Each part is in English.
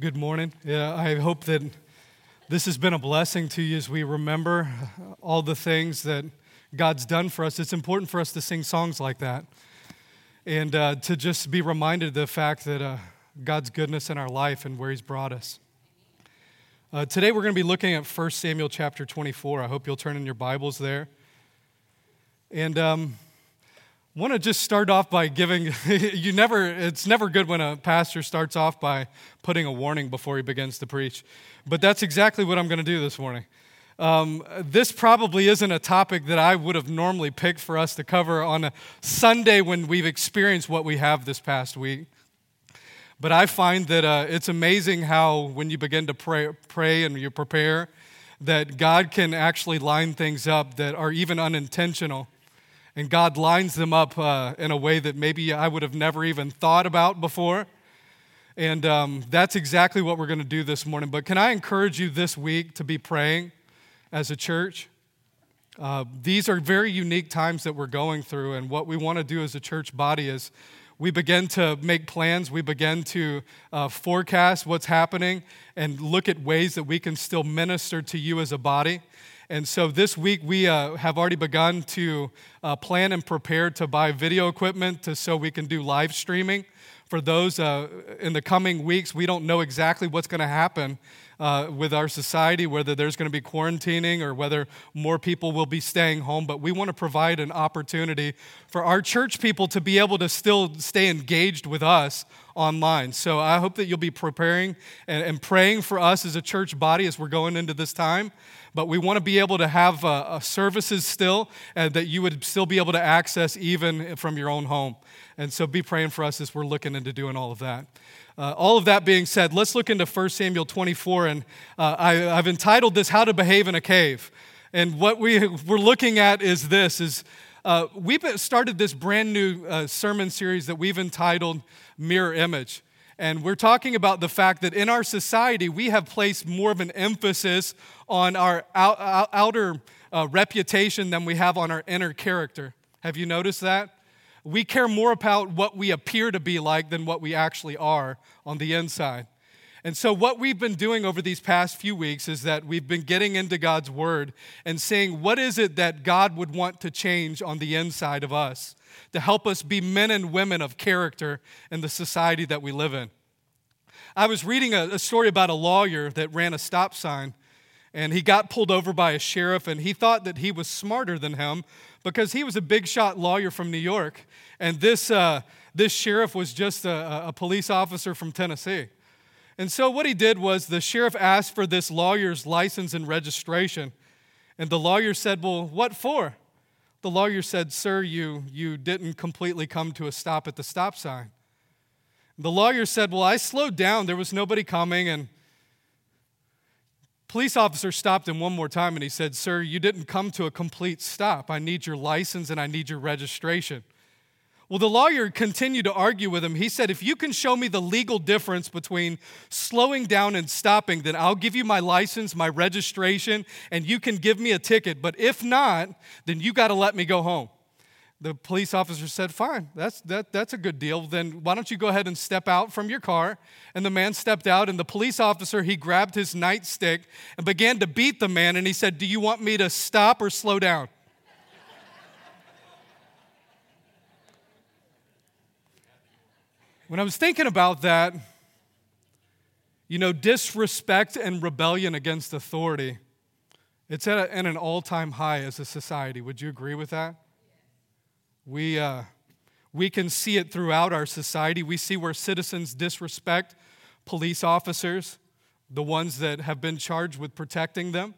Good morning. Yeah, I hope that this has been a blessing to you as we remember all the things that God's done for us. It's important for us to sing songs like that and uh, to just be reminded of the fact that uh, God's goodness in our life and where He's brought us. Uh, today we're going to be looking at 1 Samuel chapter 24. I hope you'll turn in your Bibles there. And um, want to just start off by giving you never it's never good when a pastor starts off by putting a warning before he begins to preach but that's exactly what i'm going to do this morning. Um, this probably isn't a topic that i would have normally picked for us to cover on a sunday when we've experienced what we have this past week but i find that uh, it's amazing how when you begin to pray, pray and you prepare that god can actually line things up that are even unintentional and God lines them up uh, in a way that maybe I would have never even thought about before. And um, that's exactly what we're going to do this morning. But can I encourage you this week to be praying as a church? Uh, these are very unique times that we're going through, and what we want to do as a church body is we begin to make plans, we begin to uh, forecast what's happening, and look at ways that we can still minister to you as a body. And so this week we uh, have already begun to uh, plan and prepare to buy video equipment to, so we can do live streaming. For those uh, in the coming weeks, we don't know exactly what's going to happen uh, with our society, whether there's going to be quarantining or whether more people will be staying home. But we want to provide an opportunity for our church people to be able to still stay engaged with us online. So I hope that you'll be preparing and, and praying for us as a church body as we're going into this time but we want to be able to have uh, uh, services still and that you would still be able to access even from your own home. And so be praying for us as we're looking into doing all of that. Uh, all of that being said, let's look into 1 Samuel 24. And uh, I, have entitled this How to Behave in a Cave. And what we, we're looking at is this is uh, we've started this brand new uh, sermon series that we've entitled Mirror Image. And we're talking about the fact that in our society, we have placed more of an emphasis on our out, outer uh, reputation than we have on our inner character. Have you noticed that? We care more about what we appear to be like than what we actually are on the inside. And so, what we've been doing over these past few weeks is that we've been getting into God's Word and saying, what is it that God would want to change on the inside of us? to help us be men and women of character in the society that we live in. I was reading a, a story about a lawyer that ran a stop sign, and he got pulled over by a sheriff, and he thought that he was smarter than him because he was a big shot lawyer from New York, and this, uh, this sheriff was just a, a police officer from Tennessee. And so, what he did was the sheriff asked for this lawyer's license and registration. And the lawyer said, Well, what for? The lawyer said, Sir, you, you didn't completely come to a stop at the stop sign. The lawyer said, Well, I slowed down. There was nobody coming. And police officer stopped him one more time and he said, Sir, you didn't come to a complete stop. I need your license and I need your registration. Well, the lawyer continued to argue with him. He said, If you can show me the legal difference between slowing down and stopping, then I'll give you my license, my registration, and you can give me a ticket. But if not, then you got to let me go home. The police officer said, Fine, that's, that, that's a good deal. Then why don't you go ahead and step out from your car? And the man stepped out, and the police officer, he grabbed his nightstick and began to beat the man. And he said, Do you want me to stop or slow down? When I was thinking about that, you know, disrespect and rebellion against authority, it's at, a, at an all time high as a society. Would you agree with that? We, uh, we can see it throughout our society. We see where citizens disrespect police officers, the ones that have been charged with protecting them.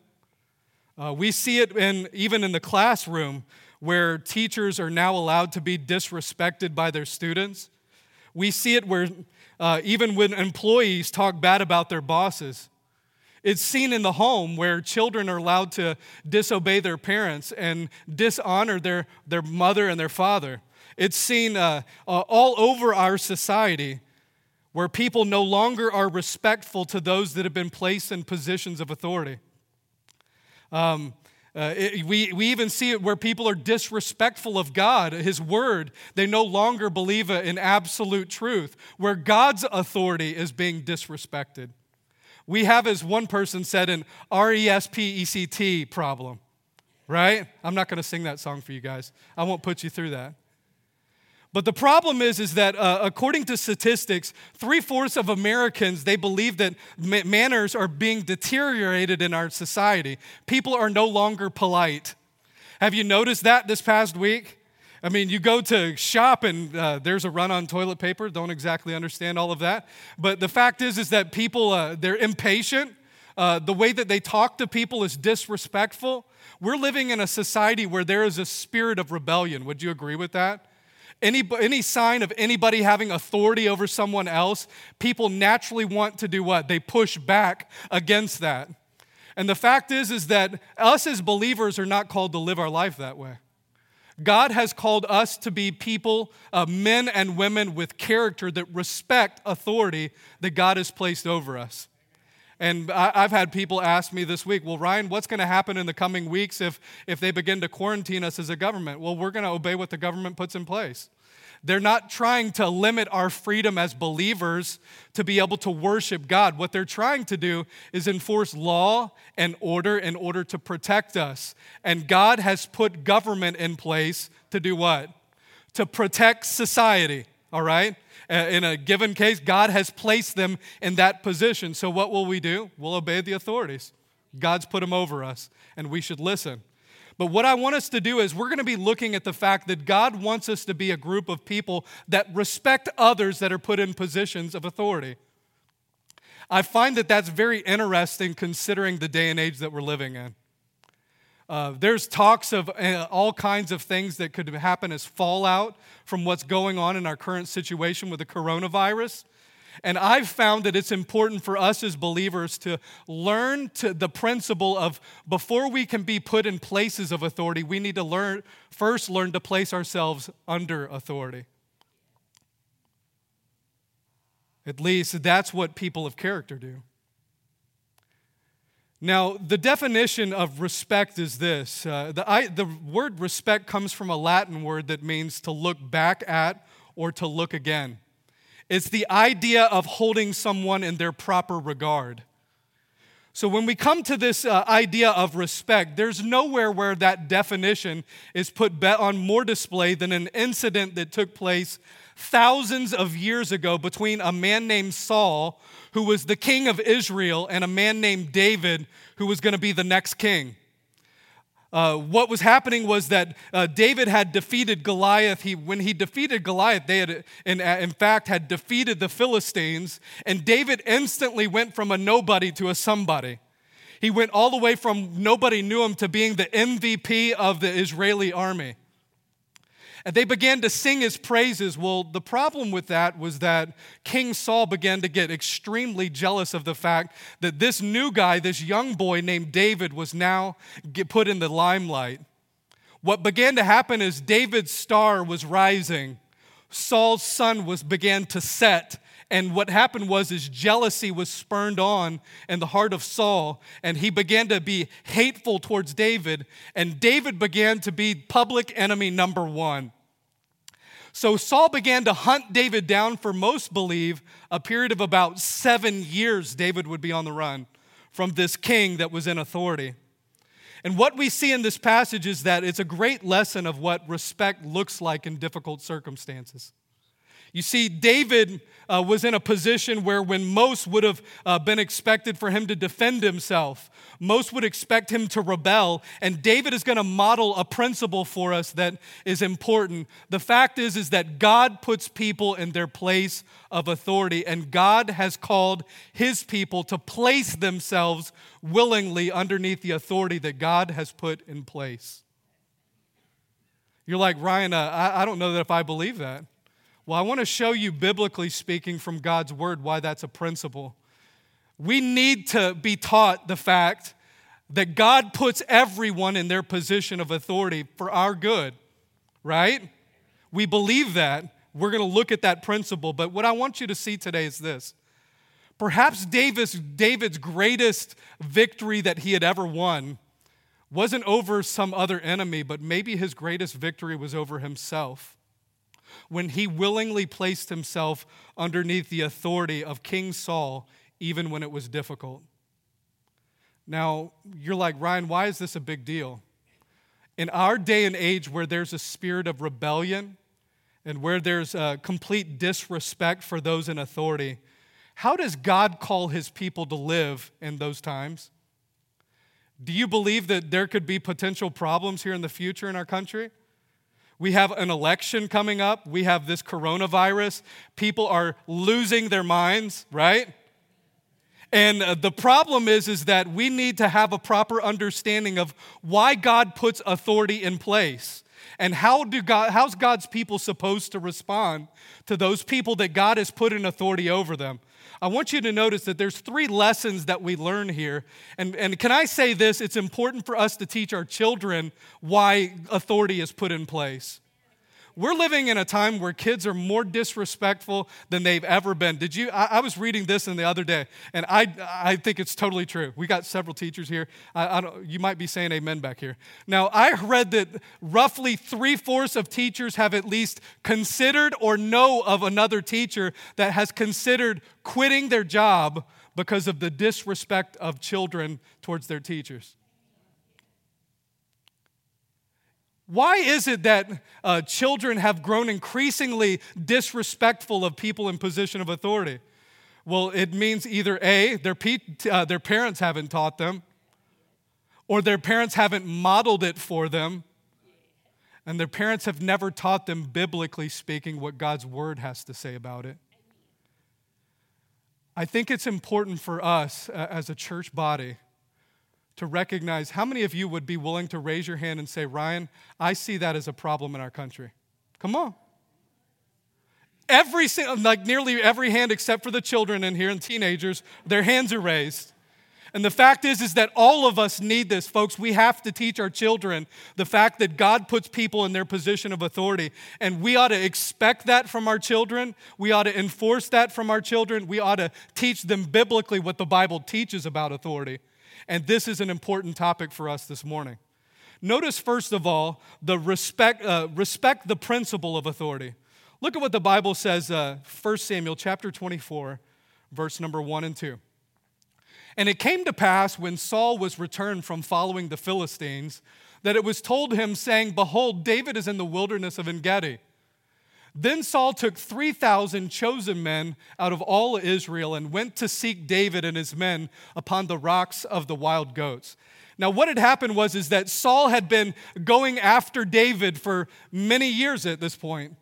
Uh, we see it in, even in the classroom where teachers are now allowed to be disrespected by their students. We see it where uh, even when employees talk bad about their bosses. It's seen in the home where children are allowed to disobey their parents and dishonor their, their mother and their father. It's seen uh, uh, all over our society where people no longer are respectful to those that have been placed in positions of authority. Um, Uh, it, we, we even see it where people are disrespectful of God, His word. They no longer believe in absolute truth, where God's authority is being disrespected. We have, as one person said, an R E S P E C T problem, right? I'm not going to sing that song for you guys. I won't put you through that. But the problem is, is that uh, according to statistics, three fourths of Americans they believe that ma- manners are being deteriorated in our society. People are no longer polite. Have you noticed that this past week? I mean, you go to shop and uh, there's a run on toilet paper. Don't exactly understand all of that, but the fact is, is that people uh, they're impatient. Uh, the way that they talk to people is disrespectful. We're living in a society where there is a spirit of rebellion. Would you agree with that? Any, any sign of anybody having authority over someone else, people naturally want to do what? They push back against that. And the fact is, is that us as believers are not called to live our life that way. God has called us to be people, uh, men and women with character that respect authority that God has placed over us. And I, have had people ask me this week, well, Ryan, what's going to happen in the coming weeks if, if they begin to quarantine us as a government? Well, we're going to obey what the government puts in place. They're not trying to limit our freedom as believers to be able to worship God. What they're trying to do is enforce law and order in order to protect us. And God has put government in place to do what? To protect society, all right? In a given case, God has placed them in that position. So what will we do? We'll obey the authorities. God's put them over us, and we should listen. But what I want us to do is we're going to be looking at the fact that God wants us to be a group of people that respect others that are put in positions of authority. I find that that's very interesting considering the day and age that we're living in. Uh, there's talks of uh, all kinds of things that could happen as fallout from what's going on in our current situation with the coronavirus. And I've found that it's important for us as believers to learn to the principle of before we can be put in places of authority, we need to learn first learn to place ourselves under authority. At least that's what people of character do. Now, the definition of respect is this uh, the, I, the word respect comes from a Latin word that means to look back at or to look again. It's the idea of holding someone in their proper regard. So, when we come to this uh, idea of respect, there's nowhere where that definition is put on more display than an incident that took place thousands of years ago between a man named Saul, who was the king of Israel, and a man named David, who was going to be the next king. Uh, what was happening was that uh, David had defeated Goliath. He, when he defeated Goliath, they had, in, in fact, had defeated the Philistines, and David instantly went from a nobody to a somebody. He went all the way from nobody knew him to being the MVP of the Israeli army. And they began to sing his praises. Well, the problem with that was that King Saul began to get extremely jealous of the fact that this new guy, this young boy named David, was now put in the limelight. What began to happen is David's star was rising, Saul's sun was began to set. And what happened was his jealousy was spurned on in the heart of Saul, and he began to be hateful towards David, and David began to be public enemy number one. So Saul began to hunt David down for most believe a period of about seven years, David would be on the run from this king that was in authority. And what we see in this passage is that it's a great lesson of what respect looks like in difficult circumstances. You see, David uh, was in a position where, when most would have uh, been expected for him to defend himself, most would expect him to rebel. And David is going to model a principle for us that is important. The fact is, is that God puts people in their place of authority, and God has called his people to place themselves willingly underneath the authority that God has put in place. You're like, Ryan, uh, I, I don't know that if I believe that. Well, I want to show you, biblically speaking, from God's word, why that's a principle. We need to be taught the fact that God puts everyone in their position of authority for our good, right? We believe that. We're going to look at that principle. But what I want you to see today is this. Perhaps Davis, David's greatest victory that he had ever won wasn't over some other enemy, but maybe his greatest victory was over himself when he willingly placed himself underneath the authority of King Saul, even when it was difficult. Now, you're like, Ryan, why is this a big deal? In our day and age where there's a spirit of rebellion and where there's a complete disrespect for those in authority, how does God call his people to live in those times? Do you believe that there could be potential problems here in the future in our country? We have an election coming up. We have this coronavirus. People are losing their minds, right? And uh, the problem is, is that we need to have a proper understanding of why God puts authority in place. And how do God, how's God's people supposed to respond to those people that God has put in authority over them? I want you to notice that there's three lessons that we learn here. And, and can I say this? It's important for us to teach our children why authority is put in place. We're living in a time where kids are more disrespectful than they've ever been. Did you? I, I was reading this in the other day, and I, I think it's totally true. We got several teachers here. I, I don't, you might be saying amen back here. Now, I read that roughly three fourths of teachers have at least considered or know of another teacher that has considered quitting their job because of the disrespect of children towards their teachers. Why is it that uh, children have grown increasingly disrespectful of people in position of authority? Well, it means either A, their, pe- uh, their parents haven't taught them, or their parents haven't modeled it for them, and their parents have never taught them, biblically speaking, what God's word has to say about it. I think it's important for us uh, as a church body to recognize how many of you would be willing to raise your hand and say, Ryan, I see that as a problem in our country. Come on. Every like nearly every hand except for the children in here and teenagers, their hands are raised. And the fact is is that all of us need this, folks. We have to teach our children the fact that God puts people in their position of authority, and we ought to expect that from our children. We ought to enforce that from our children. We ought to teach them biblically what the Bible teaches about authority. And this is an important topic for us this morning. Notice, first of all, the respect, uh, respect the principle of authority. Look at what the Bible says, uh, 1 Samuel chapter 24, verse number 1 and 2. And it came to pass when Saul was returned from following the Philistines that it was told him, saying, Behold, David is in the wilderness of Engedi. Then Saul took 3,000 chosen men out of all Israel and went to seek David and his men upon the rocks of the wild goats. Now, what had happened was is that Saul had been going after David for many years at this point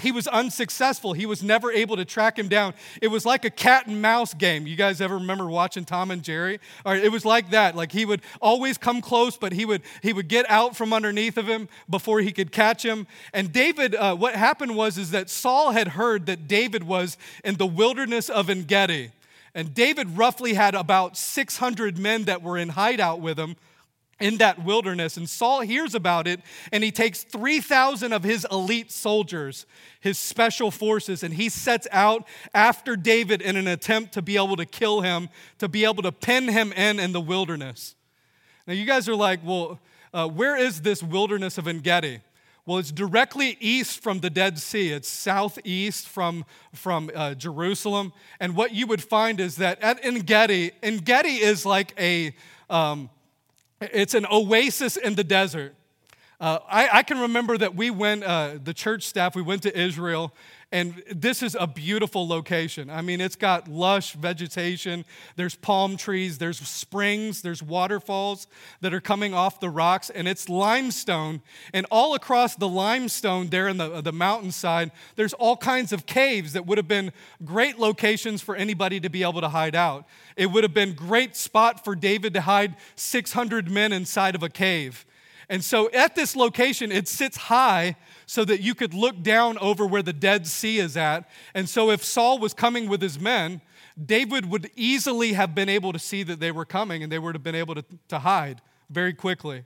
he was unsuccessful. He was never able to track him down. It was like a cat and mouse game. You guys ever remember watching Tom and Jerry? Or it was like that. Like he would always come close, but he would he would get out from underneath of him before he could catch him. And David, uh, what happened was is that Saul had heard that David was in the wilderness of Engedi, and David roughly had about 600 men that were in hideout with him in that wilderness. And Saul hears about it and he takes 3,000 of his elite soldiers, his special forces, and he sets out after David in an attempt to be able to kill him, to be able to pin him in in the wilderness. Now, you guys are like, well, uh, where is this wilderness of Engedi? Well, it's directly east from the Dead Sea. It's southeast from, from uh, Jerusalem. And what you would find is that at Engedi, Engedi is like a, um, it's an oasis in the desert. Uh, I, I, can remember that we went, uh, the church staff, we went to Israel, and this is a beautiful location. I mean, it's got lush vegetation, there's palm trees, there's springs, there's waterfalls that are coming off the rocks, and it's limestone. And all across the limestone, there in the, uh, the mountainside, there's all kinds of caves that would have been great locations for anybody to be able to hide out. It would have been great spot for David to hide 600 men inside of a cave. And so at this location, it sits high so that you could look down over where the Dead Sea is at. And so if Saul was coming with his men, David would easily have been able to see that they were coming and they would have been able to, to hide very quickly.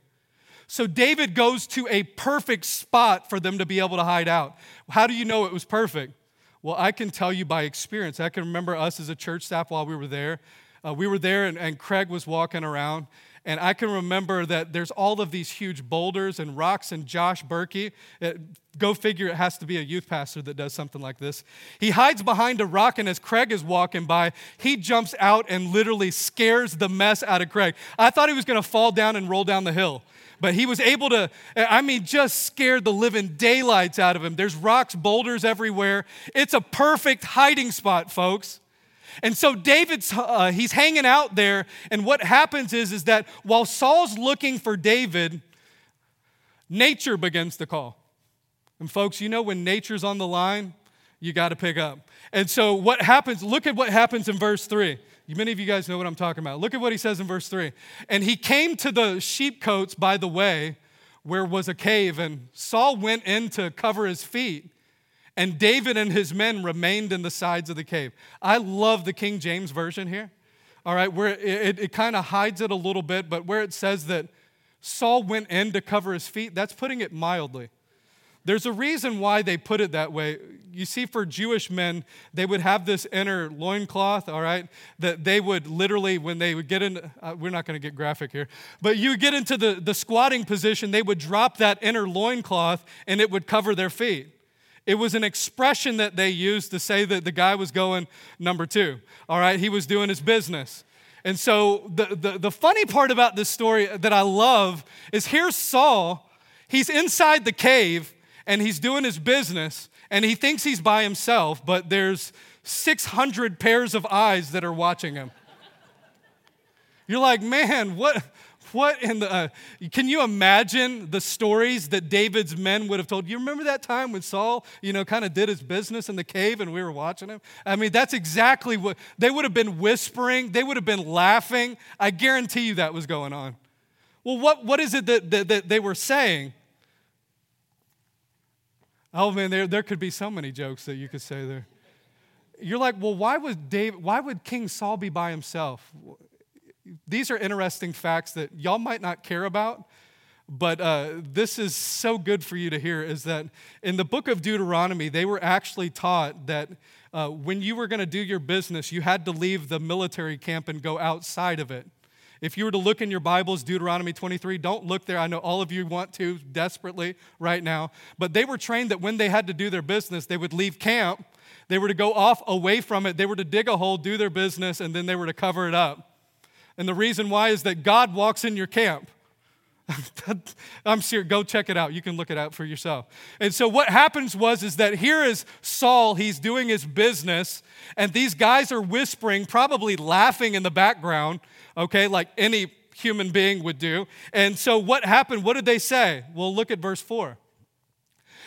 So David goes to a perfect spot for them to be able to hide out. How do you know it was perfect? Well, I can tell you by experience. I can remember us as a church staff while we were there. Uh, we were there and, and Craig was walking around And I can remember that there's all of these huge boulders and rocks, and Josh Berkey, it, go figure it has to be a youth pastor that does something like this. He hides behind a rock, and as Craig is walking by, he jumps out and literally scares the mess out of Craig. I thought he was gonna fall down and roll down the hill. But he was able to, I mean, just scared the living daylights out of him. There's rocks, boulders everywhere. It's a perfect hiding spot, folks. And so David's uh, he's hanging out there, and what happens is is that while Saul's looking for David, nature begins to call. And folks, you know when nature's on the line, you got to pick up. And so what happens? Look at what happens in verse three. Many of you guys know what I'm talking about. Look at what he says in verse three. And he came to the sheepcotes by the way, where was a cave, and Saul went in to cover his feet. And David and his men remained in the sides of the cave. I love the King James Version here, all right, where it, it, kind of hides it a little bit, but where it says that Saul went in to cover his feet, that's putting it mildly. There's a reason why they put it that way. You see, for Jewish men, they would have this inner loincloth, all right, that they would literally, when they would get in, uh, we're not going to get graphic here, but you get into the, the squatting position, they would drop that inner loincloth and it would cover their feet. It was an expression that they used to say that the guy was going number two. All right, he was doing his business. And so the, the, the funny part about this story that I love is here's Saul. He's inside the cave and he's doing his business and he thinks he's by himself, but there's 600 pairs of eyes that are watching him. You're like, man, what, what in the, uh, can you imagine the stories that David's men would have told? You remember that time when Saul, you know, kind of did his business in the cave and we were watching him? I mean, that's exactly what, they would have been whispering, they would have been laughing. I guarantee you that was going on. Well, what, what is it that, that, that they were saying? Oh man, there, there could be so many jokes that you could say there. You're like, well, why would David, why would King Saul be by himself? These are interesting facts that y'all might not care about, but uh, this is so good for you to hear is that in the book of Deuteronomy, they were actually taught that uh, when you were going to do your business, you had to leave the military camp and go outside of it. If you were to look in your Bibles, Deuteronomy 23, don't look there. I know all of you want to desperately right now. But they were trained that when they had to do their business, they would leave camp, they were to go off away from it, they were to dig a hole, do their business, and then they were to cover it up. And the reason why is that God walks in your camp. I'm serious. Go check it out. You can look it out for yourself. And so what happens was is that here is Saul. He's doing his business, and these guys are whispering, probably laughing in the background. Okay, like any human being would do. And so what happened? What did they say? Well, look at verse four.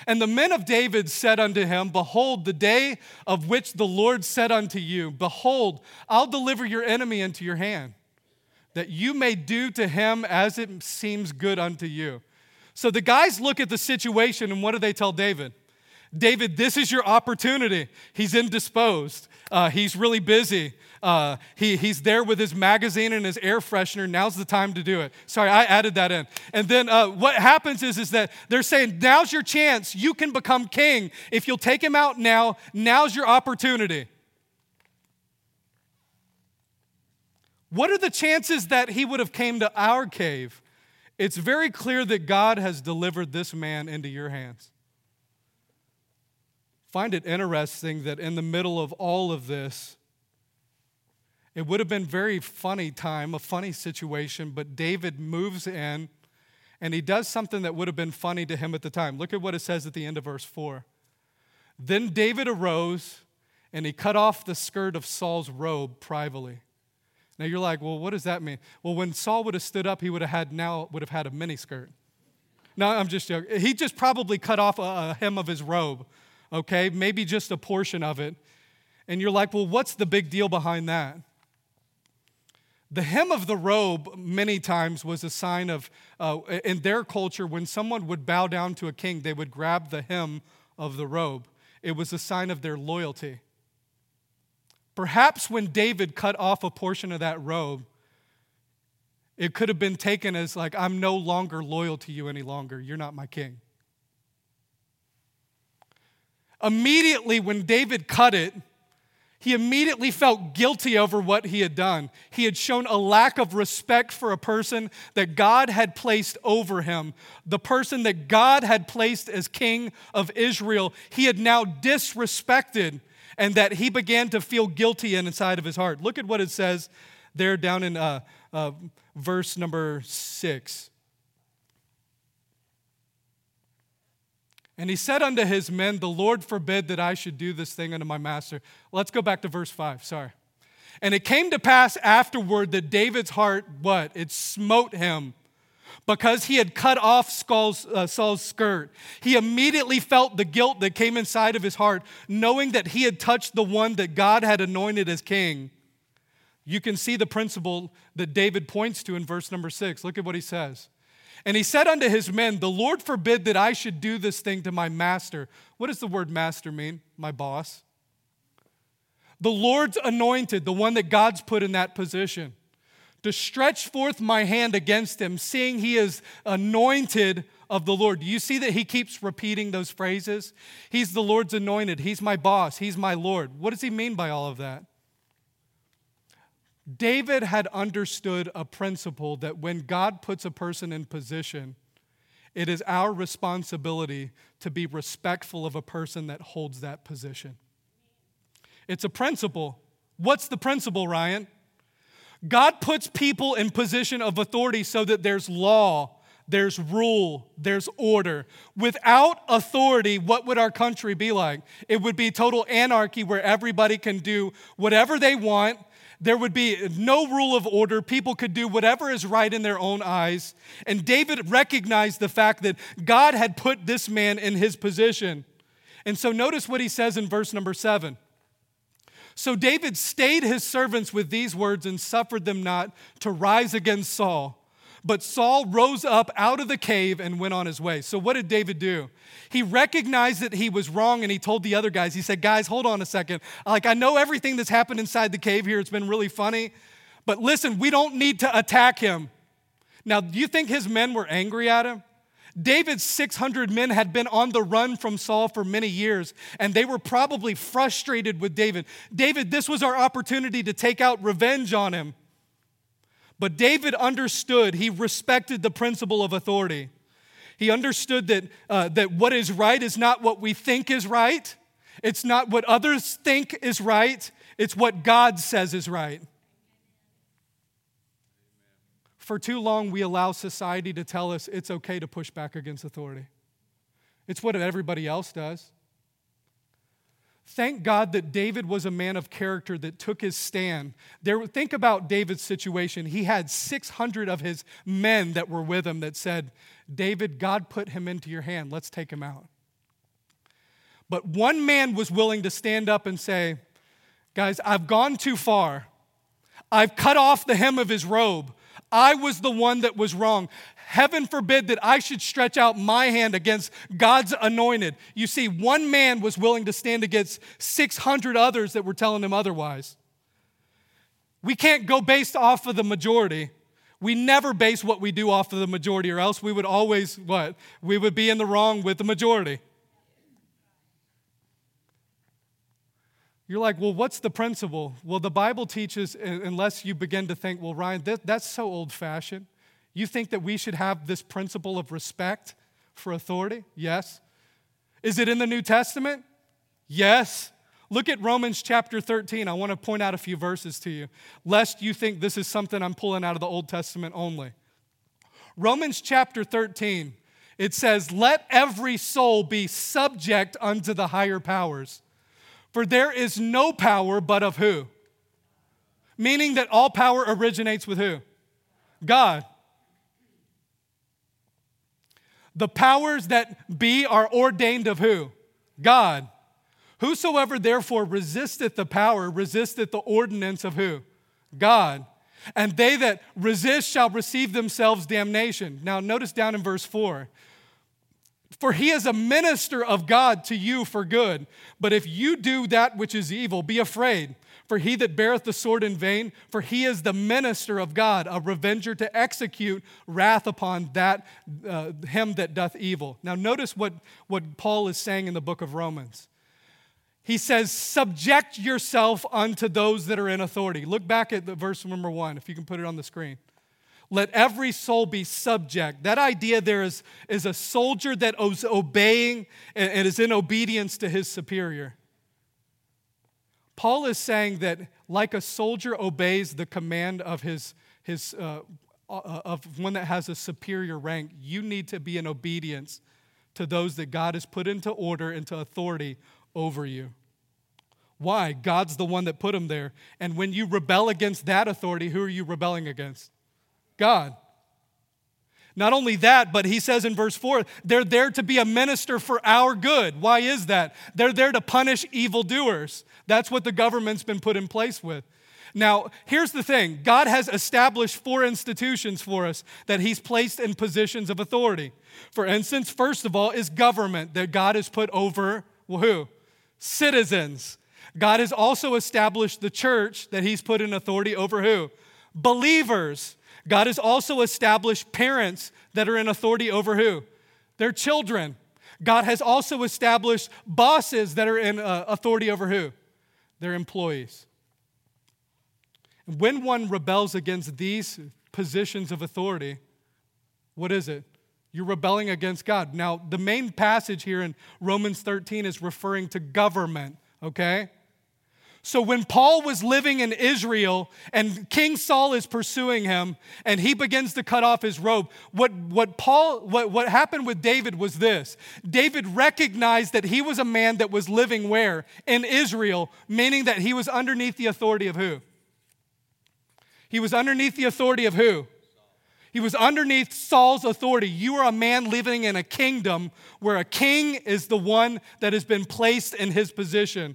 And the men of David said unto him, Behold, the day of which the Lord said unto you, Behold, I'll deliver your enemy into your hand that you may do to him as it seems good unto you. So the guys look at the situation and what do they tell David? David, this is your opportunity. He's indisposed. Uh, he's really busy. Uh, he, he's there with his magazine and his air freshener. Now's the time to do it. Sorry, I added that in. And then uh, what happens is, is that they're saying, now's your chance. You can become king. If you'll take him out now, now's your opportunity. What are the chances that he would have came to our cave? It's very clear that God has delivered this man into your hands. Find it interesting that in the middle of all of this, it would have been very funny time, a funny situation, but David moves in and he does something that would have been funny to him at the time. Look at what it says at the end of verse 4. Then David arose and he cut off the skirt of Saul's robe privately. Now you're like, well, what does that mean? Well, when Saul would have stood up, he would have had now would have had a mini skirt. No, I'm just joking. He just probably cut off a, a hem of his robe, okay? Maybe just a portion of it. And you're like, well, what's the big deal behind that? The hem of the robe, many times, was a sign of, uh, in their culture, when someone would bow down to a king, they would grab the hem of the robe. It was a sign of their loyalty. Perhaps when David cut off a portion of that robe, it could have been taken as like, I'm no longer loyal to you any longer. You're not my king. Immediately, when David cut it, he immediately felt guilty over what he had done. He had shown a lack of respect for a person that God had placed over him, the person that God had placed as king of Israel. He had now disrespected, and that he began to feel guilty inside of his heart. Look at what it says there down in uh, uh, verse number six. And he said unto his men, The Lord forbid that I should do this thing unto my master. Let's go back to verse 5. Sorry. And it came to pass afterward that David's heart, what? It smote him because he had cut off Saul's, uh, Saul's skirt. He immediately felt the guilt that came inside of his heart, knowing that he had touched the one that God had anointed as king. You can see the principle that David points to in verse number six. Look at what he says. And he said unto his men, The Lord forbid that I should do this thing to my master. What does the word master mean? My boss. The Lord's anointed, the one that God's put in that position, to stretch forth my hand against him, seeing he is anointed of the Lord. Do you see that he keeps repeating those phrases? He's the Lord's anointed. He's my boss. He's my Lord. What does he mean by all of that? David had understood a principle that when God puts a person in position, it is our responsibility to be respectful of a person that holds that position. It's a principle. What's the principle, Ryan? God puts people in position of authority so that there's law, there's rule, there's order. Without authority, what would our country be like? It would be total anarchy where everybody can do whatever they want there would be no rule of order. People could do whatever is right in their own eyes. And David recognized the fact that God had put this man in his position. And so notice what he says in verse number seven. So David stayed his servants with these words and suffered them not to rise against Saul. But Saul rose up out of the cave and went on his way. So, what did David do? He recognized that he was wrong and he told the other guys, he said, Guys, hold on a second. Like, I know everything that's happened inside the cave here. It's been really funny. But listen, we don't need to attack him. Now, do you think his men were angry at him? David's 600 men had been on the run from Saul for many years, and they were probably frustrated with David. David, this was our opportunity to take out revenge on him. But David understood, he respected the principle of authority. He understood that, uh, that what is right is not what we think is right, it's not what others think is right, it's what God says is right. For too long, we allow society to tell us it's okay to push back against authority. It's what everybody else does. Thank God that David was a man of character that took his stand. There, think about David's situation. He had 600 of his men that were with him that said, David, God put him into your hand. Let's take him out. But one man was willing to stand up and say, Guys, I've gone too far. I've cut off the hem of his robe. I was the one that was wrong. Heaven forbid that I should stretch out my hand against God's anointed. You see, one man was willing to stand against 600 others that were telling him otherwise. We can't go based off of the majority. We never base what we do off of the majority, or else we would always, what? We would be in the wrong with the majority. You're like, well, what's the principle? Well, the Bible teaches, unless you begin to think, well, Ryan, that, that's so old fashioned. You think that we should have this principle of respect for authority? Yes. Is it in the New Testament? Yes. Look at Romans chapter 13. I want to point out a few verses to you, lest you think this is something I'm pulling out of the Old Testament only. Romans chapter 13, it says, Let every soul be subject unto the higher powers. For there is no power but of who? Meaning that all power originates with who? God. The powers that be are ordained of who? God. Whosoever therefore resisteth the power, resisteth the ordinance of who? God. And they that resist shall receive themselves damnation. Now, notice down in verse 4 For he is a minister of God to you for good. But if you do that which is evil, be afraid. For he that beareth the sword in vain, for he is the minister of God, a revenger to execute wrath upon that uh, him that doth evil. Now notice what, what Paul is saying in the book of Romans. he says, Subject yourself unto those that are in authority. Look back at the verse number one, if you can put it on the screen. Let every soul be subject. That idea there is, is a soldier that is obeying and, is in obedience to his superior. Paul is saying that, like a soldier obeys the command of his, his uh, uh of one that has a superior rank, you need to be in obedience to those that God has put into order, into authority over you. Why? God's the one that put them there. And when you rebel against that authority, who are you rebelling against? God. Not only that, but he says in verse 4, they're there to be a minister for our good. Why is that? They're there to punish evildoers. That's what the government's been put in place with. Now, here's the thing God has established four institutions for us that He's placed in positions of authority. For instance, first of all, is government that God has put over who? Citizens. God has also established the church that He's put in authority over who? Believers. God has also established parents that are in authority over who? Their children. God has also established bosses that are in uh, authority over who? Their employees. When one rebels against these positions of authority, what is it? You're rebelling against God. Now, the main passage here in Romans 13 is referring to government, okay? So when Paul was living in Israel and King Saul is pursuing him and he begins to cut off his robe, what, what Paul what, what happened with David was this. David recognized that he was a man that was living where? In Israel, meaning that he was underneath the authority of who? He was underneath the authority of who? He was underneath Saul's authority. You are a man living in a kingdom where a king is the one that has been placed in his position.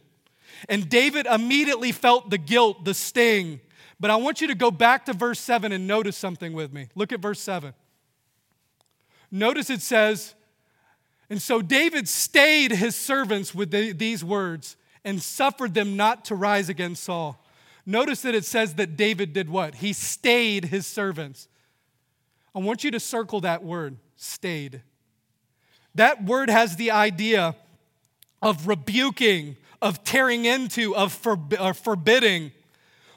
And David immediately felt the guilt, the sting. But I want you to go back to verse 7 and notice something with me. Look at verse 7. Notice it says, And so David stayed his servants with the, these words and suffered them not to rise against Saul. Notice that it says that David did what? He stayed his servants. I want you to circle that word, stayed. That word has the idea of rebuking, of tearing into, of forbidding.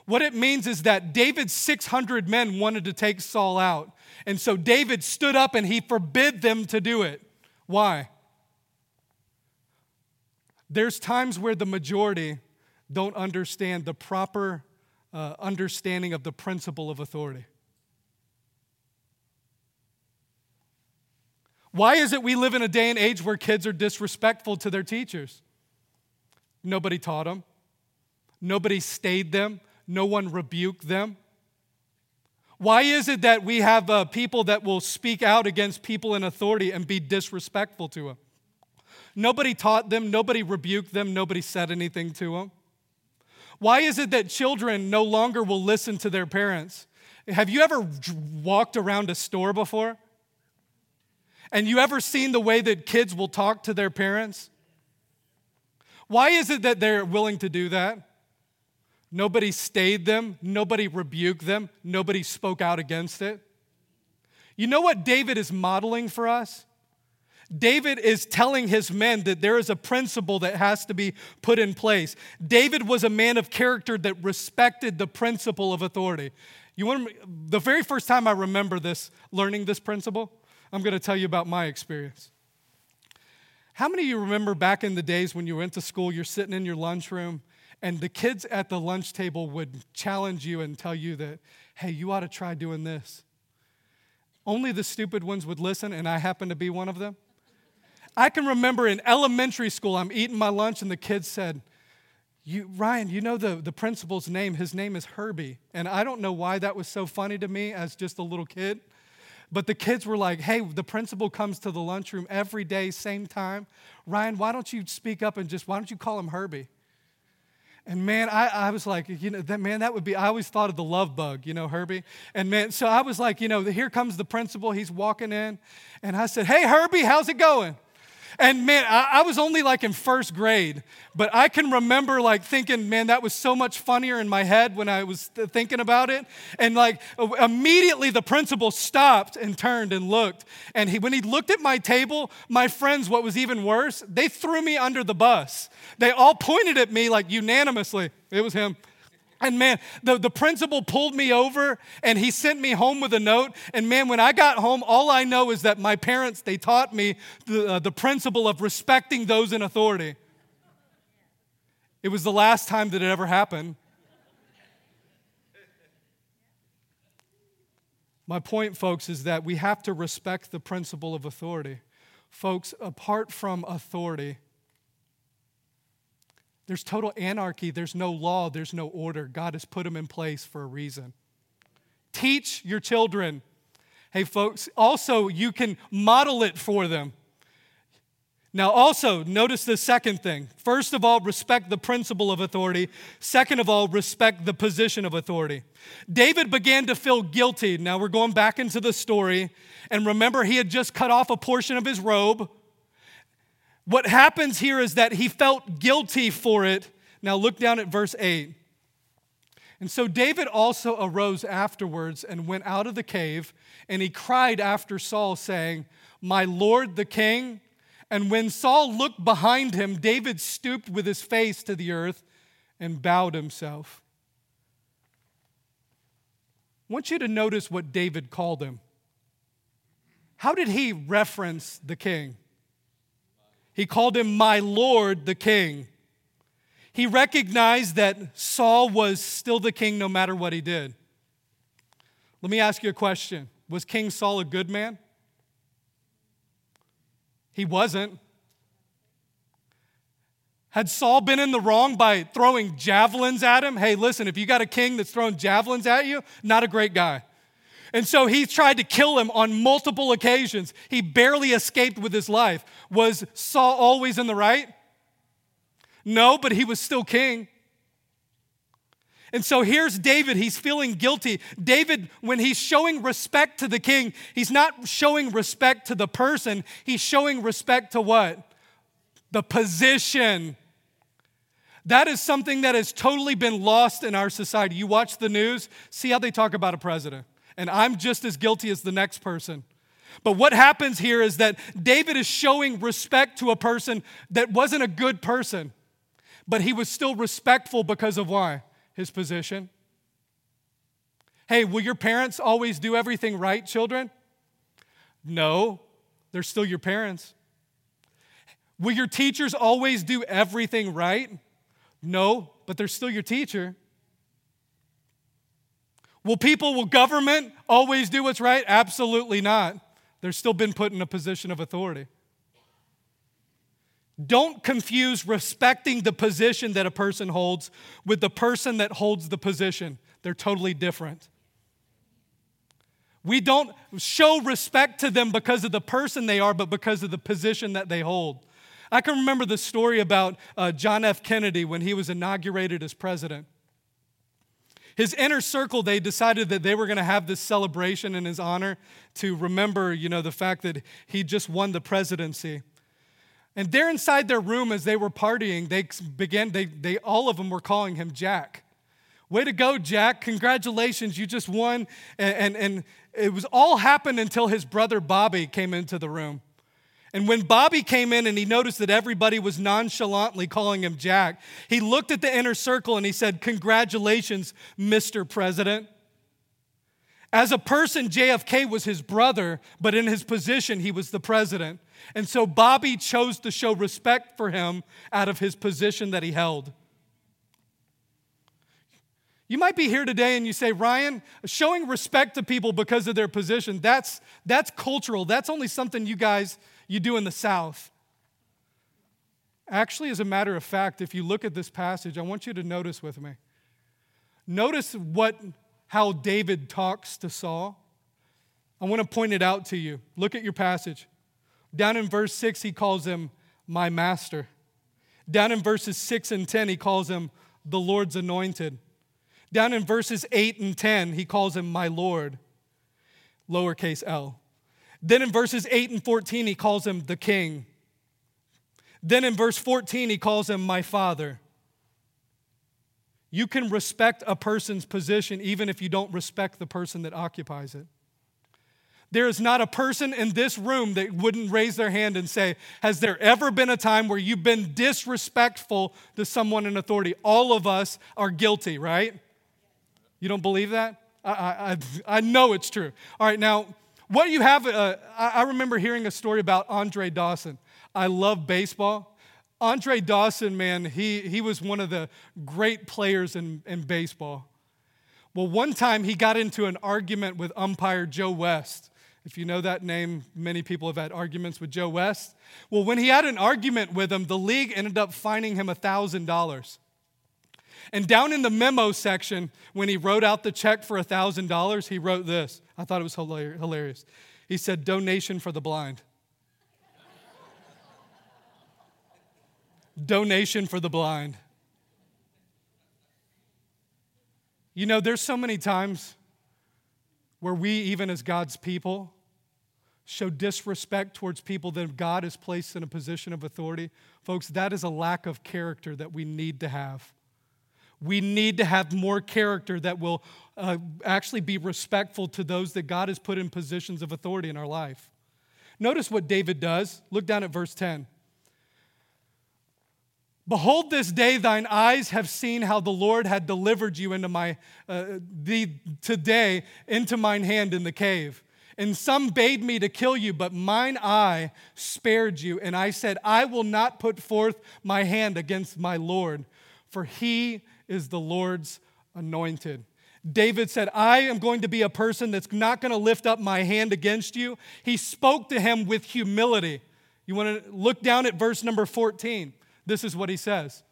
What it means is that David's 600 men wanted to take Saul out. And so David stood up and he forbid them to do it. Why? There's times where the majority don't understand the proper uh, understanding of the principle of authority. Why is it we live in a day and age where kids are disrespectful to their teachers? Nobody taught them. Nobody stayed them. No one rebuked them. Why is it that we have uh, people that will speak out against people in authority and be disrespectful to them? Nobody taught them, nobody rebuked them, nobody said anything to them. Why is it that children no longer will listen to their parents? Have you ever walked around a store before? And you ever seen the way that kids will talk to their parents? Why is it that they're willing to do that? Nobody stayed them, nobody rebuked them, nobody spoke out against it. You know what David is modeling for us? David is telling his men that there is a principle that has to be put in place. David was a man of character that respected the principle of authority. You want the very first time I remember this, learning this principle, I'm going to tell you about my experience. How many of you remember back in the days when you went to school, you're sitting in your lunchroom, and the kids at the lunch table would challenge you and tell you that, hey, you ought to try doing this? Only the stupid ones would listen, and I happen to be one of them. I can remember in elementary school, I'm eating my lunch, and the kids said, you, Ryan, you know the, the principal's name? His name is Herbie. And I don't know why that was so funny to me as just a little kid. But the kids were like, hey, the principal comes to the lunchroom every day, same time. Ryan, why don't you speak up and just, why don't you call him Herbie? And man, I, I was like, you know, that man, that would be, I always thought of the love bug, you know, Herbie. And man, so I was like, you know, here comes the principal. He's walking in. And I said, hey, Herbie, how's it going? And man, I, I, was only like in first grade, but I can remember like thinking, man, that was so much funnier in my head when I was thinking about it. And like uh, immediately the principal stopped and turned and looked. And he, when he looked at my table, my friends, what was even worse, they threw me under the bus. They all pointed at me like unanimously. It was him. And man, the, the principal pulled me over and he sent me home with a note. And man, when I got home, all I know is that my parents, they taught me the, uh, the principle of respecting those in authority. It was the last time that it ever happened. My point, folks, is that we have to respect the principle of authority. Folks, apart from authority, there's total anarchy. There's no law. There's no order. God has put them in place for a reason. Teach your children. Hey, folks, also, you can model it for them. Now, also, notice the second thing. First of all, respect the principle of authority. Second of all, respect the position of authority. David began to feel guilty. Now, we're going back into the story. And remember, he had just cut off a portion of his robe what happens here is that he felt guilty for it. Now look down at verse 8. And so David also arose afterwards and went out of the cave, and he cried after Saul, saying, My Lord the king. And when Saul looked behind him, David stooped with his face to the earth and bowed himself. I want you to notice what David called him. How did he reference the king? He called him my Lord the King. He recognized that Saul was still the king no matter what he did. Let me ask you a question Was King Saul a good man? He wasn't. Had Saul been in the wrong by throwing javelins at him? Hey, listen, if you got a king that's throwing javelins at you, not a great guy. And so he tried to kill him on multiple occasions. He barely escaped with his life. Was Saul always in the right? No, but he was still king. And so here's David. He's feeling guilty. David, when he's showing respect to the king, he's not showing respect to the person, he's showing respect to what? The position. That is something that has totally been lost in our society. You watch the news, see how they talk about a president and I'm just as guilty as the next person. But what happens here is that David is showing respect to a person that wasn't a good person, but he was still respectful because of why? His position. Hey, will your parents always do everything right, children? No, they're still your parents. Will your teachers always do everything right? No, but they're still your teacher. Will people, will government always do what's right? Absolutely not. They're still been put in a position of authority. Don't confuse respecting the position that a person holds with the person that holds the position. They're totally different. We don't show respect to them because of the person they are, but because of the position that they hold. I can remember the story about uh, John F. Kennedy when he was inaugurated as president. His inner circle, they decided that they were going to have this celebration in his honor to remember, you know, the fact that he just won the presidency. And there inside their room as they were partying, they began, they, they all of them were calling him Jack. Way to go, Jack. Congratulations, you just won. And, and, and it was all happened until his brother Bobby came into the room. And when Bobby came in and he noticed that everybody was nonchalantly calling him Jack, he looked at the inner circle and he said, Congratulations, Mr. President. As a person, JFK was his brother, but in his position, he was the president. And so Bobby chose to show respect for him out of his position that he held. You might be here today and you say, Ryan, showing respect to people because of their position, that's, that's cultural. That's only something you guys you do in the South. Actually, as a matter of fact, if you look at this passage, I want you to notice with me. Notice what how David talks to Saul. I want to point it out to you. Look at your passage. Down in verse 6, he calls him my master. Down in verses 6 and 10, he calls him the Lord's anointed. Down in verses 8 and 10, he calls him my Lord, lowercase l. Then in verses 8 and 14, he calls him the king. Then in verse 14, he calls him my father. You can respect a person's position even if you don't respect the person that occupies it. There is not a person in this room that wouldn't raise their hand and say, Has there ever been a time where you've been disrespectful to someone in authority? All of us are guilty, right? You don't believe that? I, I, I know it's true. All right, now, what do you have, uh, I remember hearing a story about Andre Dawson. I love baseball. Andre Dawson, man, he, he was one of the great players in, in baseball. Well, one time he got into an argument with umpire Joe West. If you know that name, many people have had arguments with Joe West. Well, when he had an argument with him, the league ended up fining him $1,000. And down in the memo section, when he wrote out the check for $1,000, he wrote this. I thought it was hilarious. He said, Donation for the blind. Donation for the blind. You know, there's so many times where we, even as God's people, show disrespect towards people that God has placed in a position of authority. Folks, that is a lack of character that we need to have. We need to have more character that will uh, actually be respectful to those that God has put in positions of authority in our life. Notice what David does. Look down at verse 10. Behold, this day thine eyes have seen how the Lord had delivered you into my, uh, the, today into mine hand in the cave. And some bade me to kill you, but mine eye spared you. And I said, I will not put forth my hand against my Lord, for he is the Lord's anointed. David said, I am going to be a person that's not going to lift up my hand against you. He spoke to him with humility. You want to look down at verse number 14. This is what he says.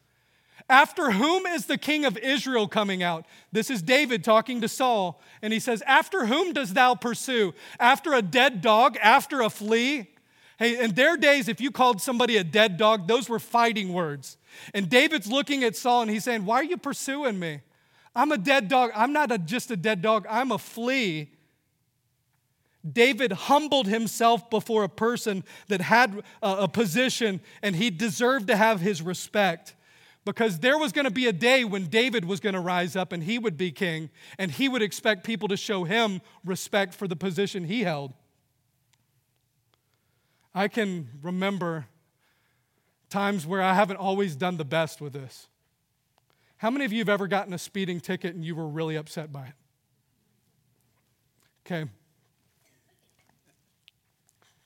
After whom is the king of Israel coming out? This is David talking to Saul. And he says, After whom does thou pursue? After a dead dog? After a flea? Hey, in their days, if you called somebody a dead dog, those were fighting words. And David's looking at Saul and he's saying, Why are you pursuing me? I'm a dead dog. I'm not a, just a dead dog, I'm a flea. David humbled himself before a person that had a, a position and he deserved to have his respect because there was going to be a day when David was going to rise up and he would be king, and he would expect people to show him respect for the position he held. I can remember times where I haven't always done the best with this. How many of you have ever gotten a speeding ticket and you were really upset by it? Okay.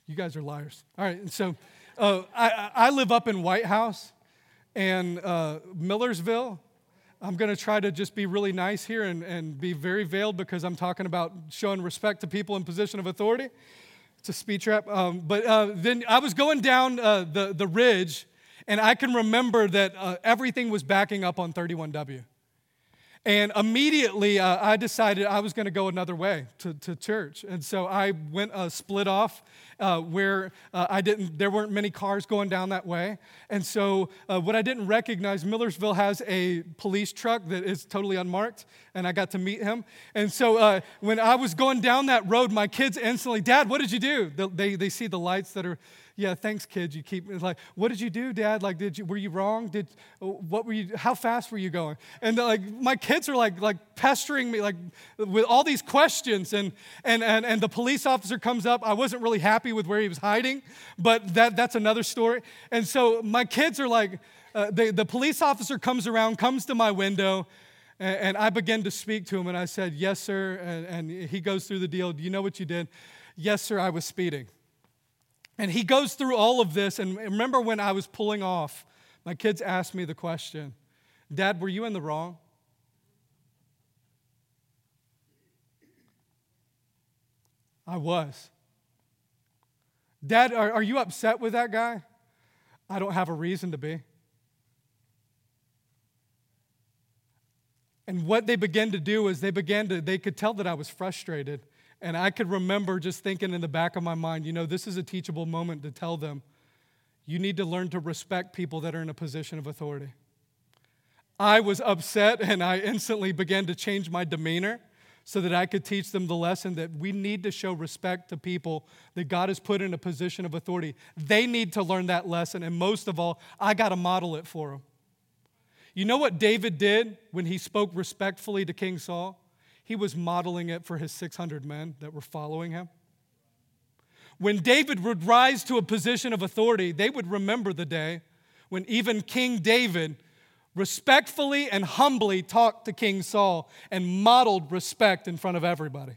You guys are liars. All right, and so uh, I, I live up in White House and uh, Millersville. I'm going to try to just be really nice here and, and be very veiled because I'm talking about showing respect to people in position of authority. It's a speed trap. Um, but uh, then I was going down uh, the, the ridge, and I can remember that uh, everything was backing up on 31W. And immediately uh, I decided I was going to go another way to, to church. And so I went uh, split off uh, where uh, I didn't, there weren't many cars going down that way. And so uh, what I didn't recognize, Millersville has a police truck that is totally unmarked, and I got to meet him. And so uh, when I was going down that road, my kids instantly, Dad, what did you do? They, they see the lights that are yeah, thanks, kids. You keep like, what did you do, Dad? Like, did you were you wrong? Did what were you? How fast were you going? And like, my kids are like like pestering me like with all these questions. And and and and the police officer comes up. I wasn't really happy with where he was hiding, but that that's another story. And so my kids are like, uh, the the police officer comes around, comes to my window. And, I began to speak to him, and I said, Yes, sir. And, and he goes through the deal. Do you know what you did? Yes, sir, I was speeding. And he goes through all of this. And remember when I was pulling off, my kids asked me the question Dad, were you in the wrong? I was. Dad, are, are you upset with that guy? I don't have a reason to be. And what they began to do is they began to, they could tell that I was frustrated. And I could remember just thinking in the back of my mind, you know, this is a teachable moment to tell them, you need to learn to respect people that are in a position of authority. I was upset and I instantly began to change my demeanor so that I could teach them the lesson that we need to show respect to people that God has put in a position of authority. They need to learn that lesson, and most of all, I got to model it for them. You know what David did when he spoke respectfully to King Saul? He was modeling it for his 600 men that were following him. When David would rise to a position of authority, they would remember the day when even King David respectfully and humbly talked to King Saul and modeled respect in front of everybody.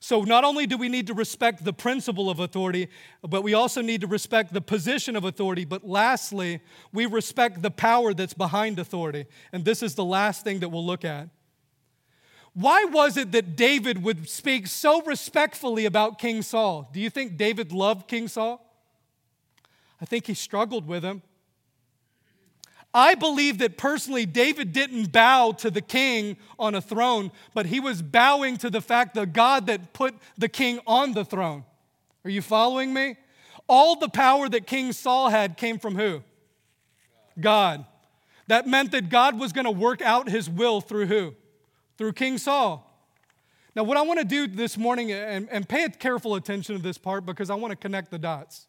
So, not only do we need to respect the principle of authority, but we also need to respect the position of authority. But lastly, we respect the power that's behind authority. And this is the last thing that we'll look at. Why was it that David would speak so respectfully about King Saul? Do you think David loved King Saul? I think he struggled with him. I believe that personally, David didn't bow to the king on a throne, but he was bowing to the fact that God that put the king on the throne. Are you following me? All the power that King Saul had came from who? God. That meant that God was going to work out his will through who? Through King Saul. Now, what I want to do this morning, and, and pay careful attention to this part because I want to connect the dots.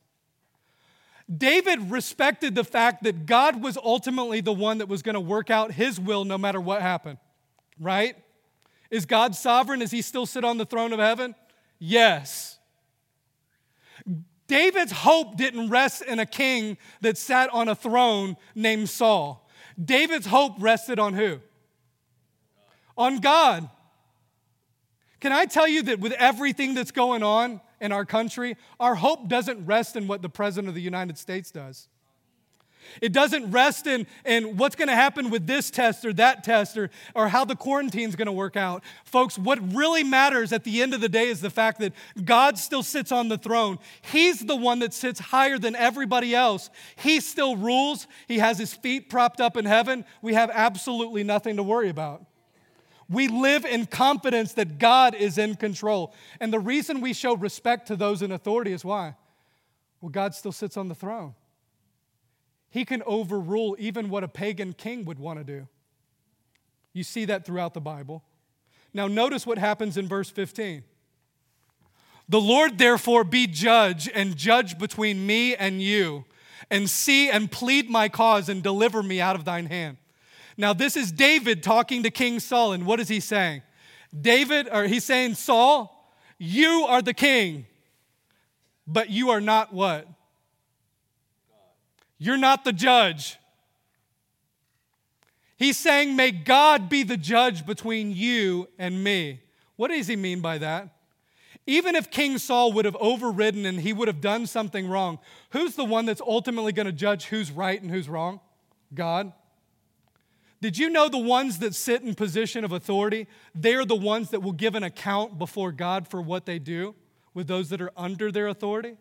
David respected the fact that God was ultimately the one that was going to work out his will no matter what happened, right? Is God sovereign? Does he still sit on the throne of heaven? Yes. David's hope didn't rest in a king that sat on a throne named Saul. David's hope rested on who? On God. Can I tell you that with everything that's going on, in our country, our hope doesn't rest in what the President of the United States does. It doesn't rest in, in what's going to happen with this test or that test or, or how the quarantine is going to work out. Folks, what really matters at the end of the day is the fact that God still sits on the throne. He's the one that sits higher than everybody else. He still rules. He has his feet propped up in heaven. We have absolutely nothing to worry about. We live in confidence that God is in control. And the reason we show respect to those in authority is why? Well, God still sits on the throne. He can overrule even what a pagan king would want to do. You see that throughout the Bible. Now, notice what happens in verse 15. The Lord, therefore, be judge and judge between me and you, and see and plead my cause and deliver me out of thine hand. Now, this is David talking to King Saul, and what is he saying? David, or he's saying, Saul, you are the king, but you are not what? You're not the judge. He's saying, May God be the judge between you and me. What does he mean by that? Even if King Saul would have overridden and he would have done something wrong, who's the one that's ultimately going to judge who's right and who's wrong? God. Did you know the ones that sit in position of authority, they're the ones that will give an account before God for what they do with those that are under their authority?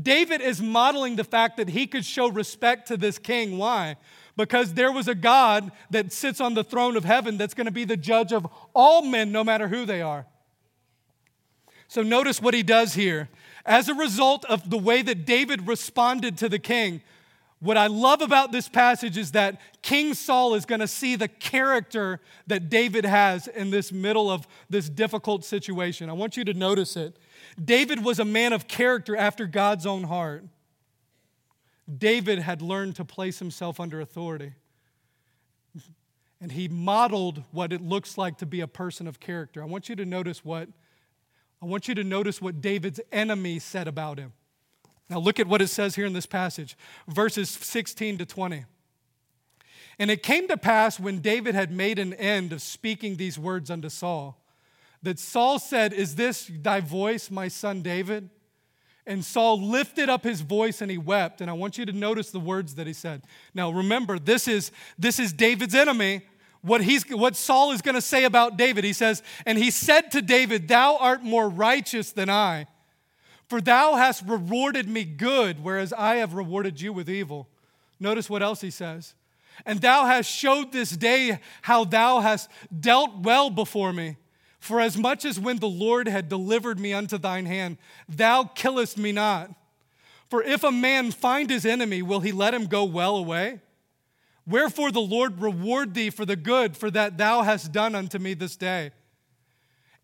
David is modeling the fact that he could show respect to this king. Why? Because there was a God that sits on the throne of heaven that's going to be the judge of all men, no matter who they are. So notice what he does here. As a result of the way that David responded to the king, what I love about this passage is that King Saul is going to see the character that David has in this middle of this difficult situation. I want you to notice it. David was a man of character after God's own heart. David had learned to place himself under authority. And he modeled what it looks like to be a person of character. I want you to notice what I want you to notice what David's enemy said about him. Now, look at what it says here in this passage, verses 16 to 20. And it came to pass when David had made an end of speaking these words unto Saul, that Saul said, Is this thy voice, my son David? And Saul lifted up his voice and he wept. And I want you to notice the words that he said. Now, remember, this is, this is David's enemy. What, he's, what Saul is going to say about David, he says, And he said to David, Thou art more righteous than I for thou hast rewarded me good, whereas I have rewarded you with evil. Notice what else he says. And thou hast showed this day how thou hast dealt well before me. For as much as when the Lord had delivered me unto thine hand, thou killest me not. For if a man find his enemy, will he let him go well away? Wherefore the Lord reward thee for the good for that thou hast done unto me this day.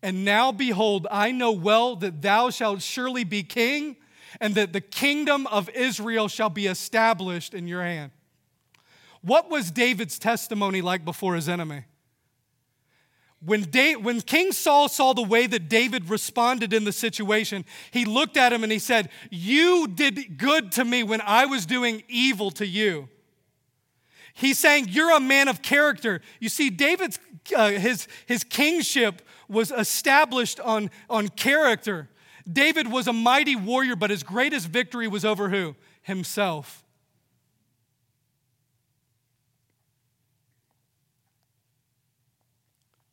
And now behold, I know well that thou shalt surely be king, and that the kingdom of Israel shall be established in your hand. What was David's testimony like before his enemy? When, when King Saul saw the way that David responded in the situation, he looked at him and he said, You did good to me when I was doing evil to you. He's saying, You're a man of character. You see, David's uh, his, his kingship was established on, on character. David was a mighty warrior, but his greatest victory was over who? Himself.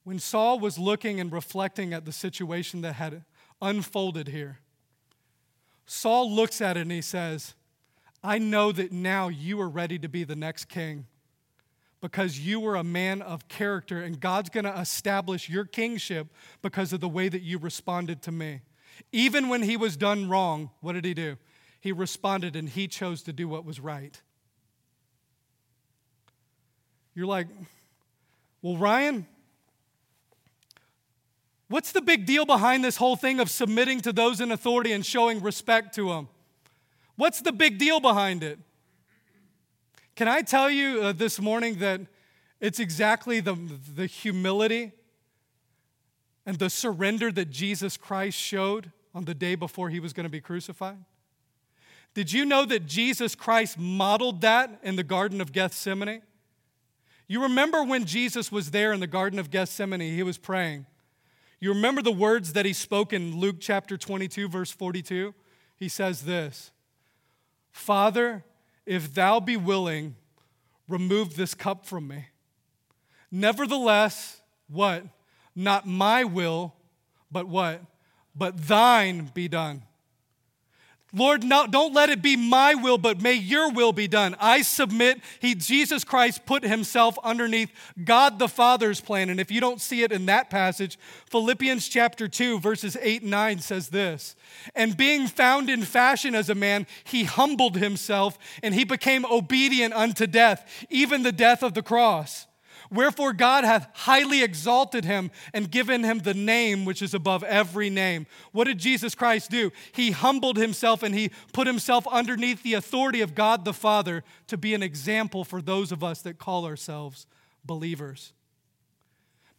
When Saul was looking and reflecting at the situation that had unfolded here, Saul looks at it and he says, I know that now you are ready to be the next king because you were a man of character, and God's going to establish your kingship because of the way that you responded to me. Even when he was done wrong, what did he do? He responded and he chose to do what was right. You're like, well, Ryan, what's the big deal behind this whole thing of submitting to those in authority and showing respect to them? What's the big deal behind it? Can I tell you uh, this morning that it's exactly the, the humility and the surrender that Jesus Christ showed on the day before he was going to be crucified? Did you know that Jesus Christ modeled that in the Garden of Gethsemane? You remember when Jesus was there in the Garden of Gethsemane, he was praying. You remember the words that he spoke in Luke chapter 22, verse 42? He says this Father, if thou be willing, remove this cup from me. Nevertheless, what? Not my will, but what? But thine be done. Lord, don't let it be my will, but may your will be done. I submit. He, Jesus Christ put himself underneath God the Father's plan. And if you don't see it in that passage, Philippians chapter 2, verses 8 and 9 says this And being found in fashion as a man, he humbled himself and he became obedient unto death, even the death of the cross. Wherefore God hath highly exalted him and given him the name which is above every name. What did Jesus Christ do? He humbled himself and he put himself underneath the authority of God the Father to be an example for those of us that call ourselves believers.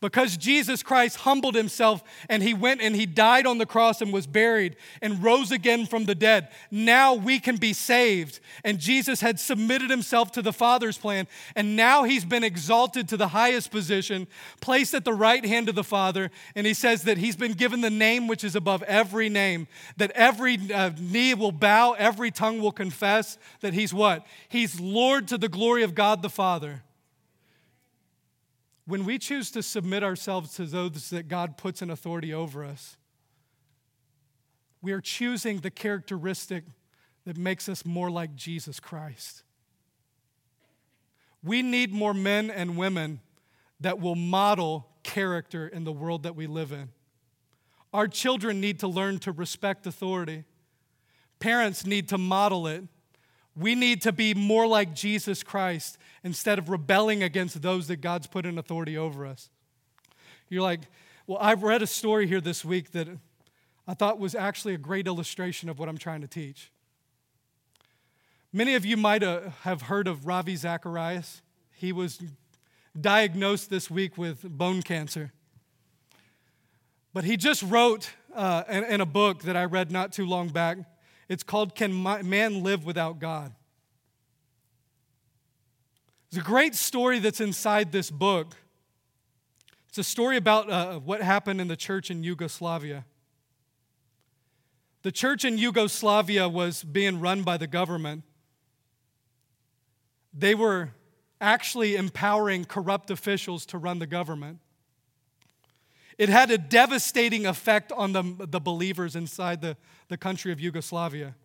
Because Jesus Christ humbled himself and he went and he died on the cross and was buried and rose again from the dead. Now we can be saved. And Jesus had submitted himself to the Father's plan. And now he's been exalted to the highest position, placed at the right hand of the Father. And he says that he's been given the name which is above every name, that every uh, knee will bow, every tongue will confess that he's what? He's Lord to the glory of God the Father. When we choose to submit ourselves to those that God puts in authority over us, we are choosing the characteristic that makes us more like Jesus Christ. We need more men and women that will model character in the world that we live in. Our children need to learn to respect authority. Parents need to model it. We need to be more like Jesus Christ instead of rebelling against those that God's put in authority over us. You're like, well, I've read a story here this week that I thought was actually a great illustration of what I'm trying to teach. Many of you might uh, have heard of Ravi Zacharias. He was diagnosed this week with bone cancer. But he just wrote uh, in, in a book that I read not too long back it's called Can Man Live Without God? There's a great story that's inside this book. It's a story about uh, what happened in the church in Yugoslavia. The church in Yugoslavia was being run by the government. They were actually empowering corrupt officials to run the government. It had a devastating effect on the, the believers inside the, the country of Yugoslavia.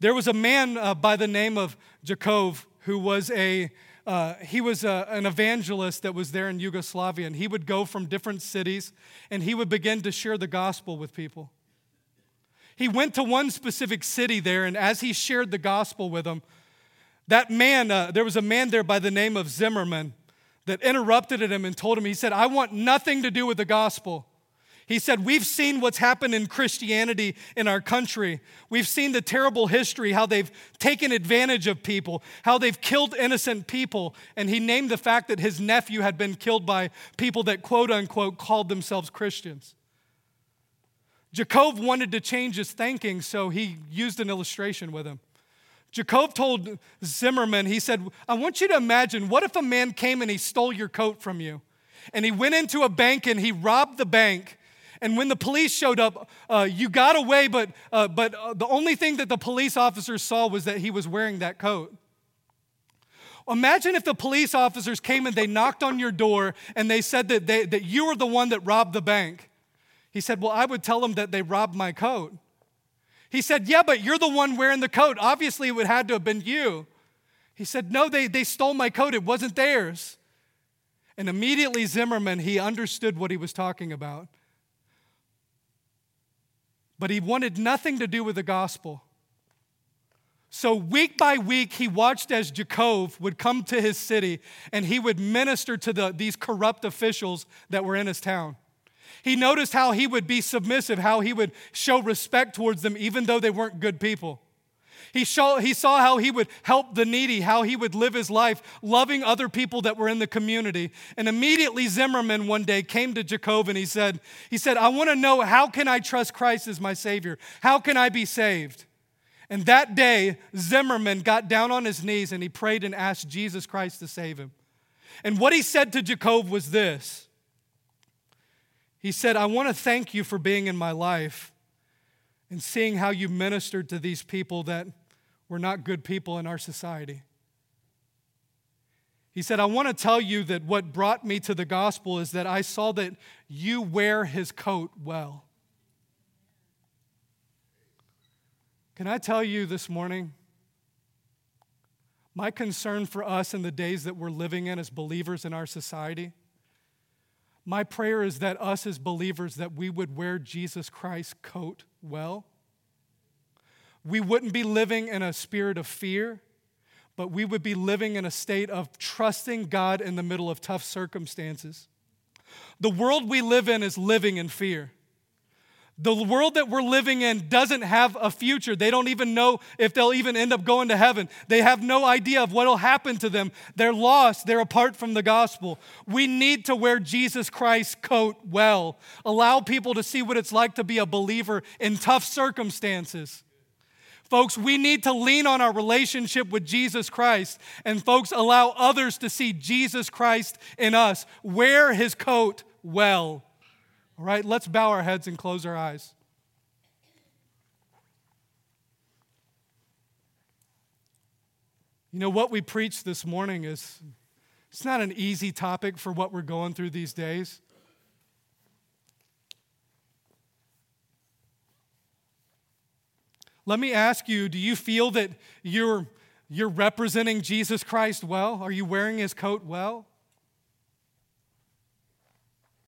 There was a man uh, by the name of Jakov who was a uh, he was a, an evangelist that was there in Yugoslavia, and he would go from different cities and he would begin to share the gospel with people. He went to one specific city there, and as he shared the gospel with them, that man, uh, there was a man there by the name of Zimmerman that interrupted him and told him, he said, I want nothing to do with the gospel. He said, We've seen what's happened in Christianity in our country. We've seen the terrible history, how they've taken advantage of people, how they've killed innocent people. And he named the fact that his nephew had been killed by people that, quote unquote, called themselves Christians. Jacob wanted to change his thinking, so he used an illustration with him. Jacob told Zimmerman, he said, I want you to imagine what if a man came and he stole your coat from you? And he went into a bank and he robbed the bank and when the police showed up, uh, you got away, but, uh, but uh, the only thing that the police officers saw was that he was wearing that coat. Imagine if the police officers came and they knocked on your door and they said that, they, that you were the one that robbed the bank. He said, Well, I would tell them that they robbed my coat. He said, Yeah, but you're the one wearing the coat. Obviously, it would have to have been you. He said, No, they, they stole my coat. It wasn't theirs. And immediately, Zimmerman, he understood what he was talking about. But he wanted nothing to do with the gospel. So, week by week, he watched as Jacob would come to his city and he would minister to the, these corrupt officials that were in his town. He noticed how he would be submissive, how he would show respect towards them, even though they weren't good people. He, saw, he saw how he would help the needy, how he would live his life loving other people that were in the community. And immediately Zimmerman one day came to Jacob and he said, he said, I want to know how can I trust Christ as my Savior? How can I be saved? And that day, Zimmerman got down on his knees and he prayed and asked Jesus Christ to save him. And what he said to Jacob was this He said, I want to thank you for being in my life and seeing how you ministered to these people that we're not good people in our society. He said, I want to tell you that what brought me to the gospel is that I saw that you wear his coat well. Can I tell you this morning? My concern for us in the days that we're living in as believers in our society, my prayer is that us as believers that we would wear Jesus Christ's coat well we wouldn't be living in a spirit of fear, but we would be living in a state of trusting God in the middle of tough circumstances. The world we live in is living in fear. The world that we're living in doesn't have a future. They don't even know if they'll even end up going to heaven. They have no idea of what will happen to them. They're lost. They're apart from the gospel. We need to wear Jesus Christ's coat well. Allow people to see what it's like to be a believer in tough circumstances. Folks, we need to lean on our relationship with Jesus Christ. And, folks, allow others to see Jesus Christ in us. Wear his coat well. All right, let's bow our heads and close our eyes. You know, what we preached this morning is it's not an easy topic for what we're going through these days. Let me ask you do you feel that you're, you're representing Jesus Christ well? Are you wearing his coat well?